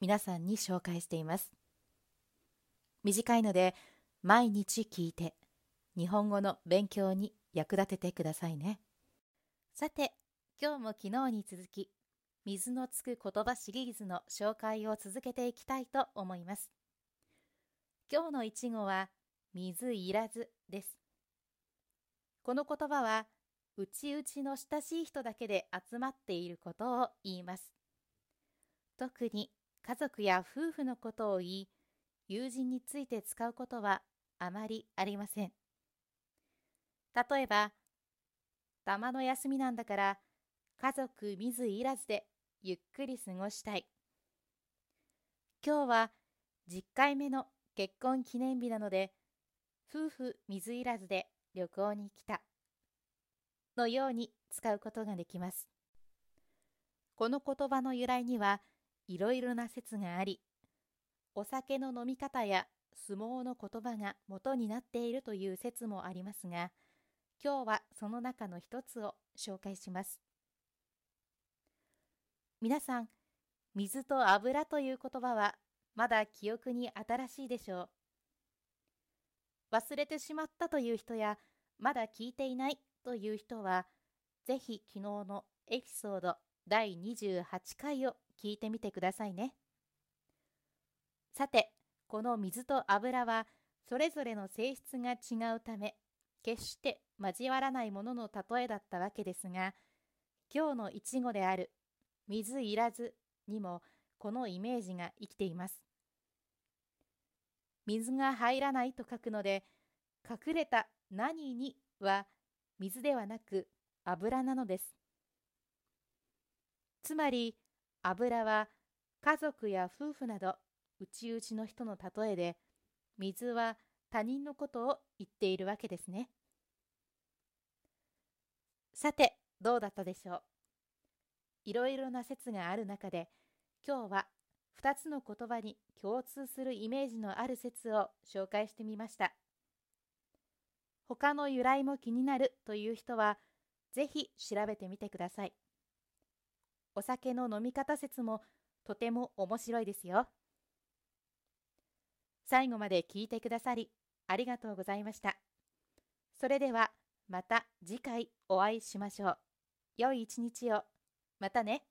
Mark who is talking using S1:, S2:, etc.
S1: 皆さんに紹介しています。短いので毎日聞いて日本語の勉強に役立ててくださいね。さて、今日も昨日に続き水のつく言葉シリーズの紹介を続けていきたいと思います。今日の一語は水いらずです。この言葉は内々の親しい人だけで集まっていることを言います。特に家族や夫婦のことを言い、友人について使うことはあまりありません。例えば、たまの休みなんだから家族水いらずでゆっくり過ごしたい。今日は10回目の結婚記念日なので、夫婦水いらずで旅行に来た。のように使うことができます。この言葉の由来にはいろいろな説があり、お酒の飲み方や相撲の言葉が元になっているという説もありますが、今日はその中の一つを紹介します。皆さん、水と油という言葉はまだ記憶に新しいでしょう。忘れてしまったという人や、まだ聞いていないという人は、ぜひ昨日のエピソード第28回を聞いてみてくださいね。さて、この水と油はそれぞれの性質が違うため、決して交わらないものの例えだったわけですが、今日の一語である水いらずにもこのイメージが生きています。水が入らないと書くので、隠れた何には水ではなく油なのです。つまり油は家族や夫婦など内々の人の例えで水は他人のことを言っているわけですね。さてどうだったでしょう？いろいろな説がある中で今日は2つの言葉に共通するイメージのある説を紹介してみました。他の由来も気になるという人はぜひ調べてみてください。お酒の飲み方説もとても面白いですよ。最後まで聞いてくださりありがとうございました。それではまた次回お会いしましょう。良い一日を。またね。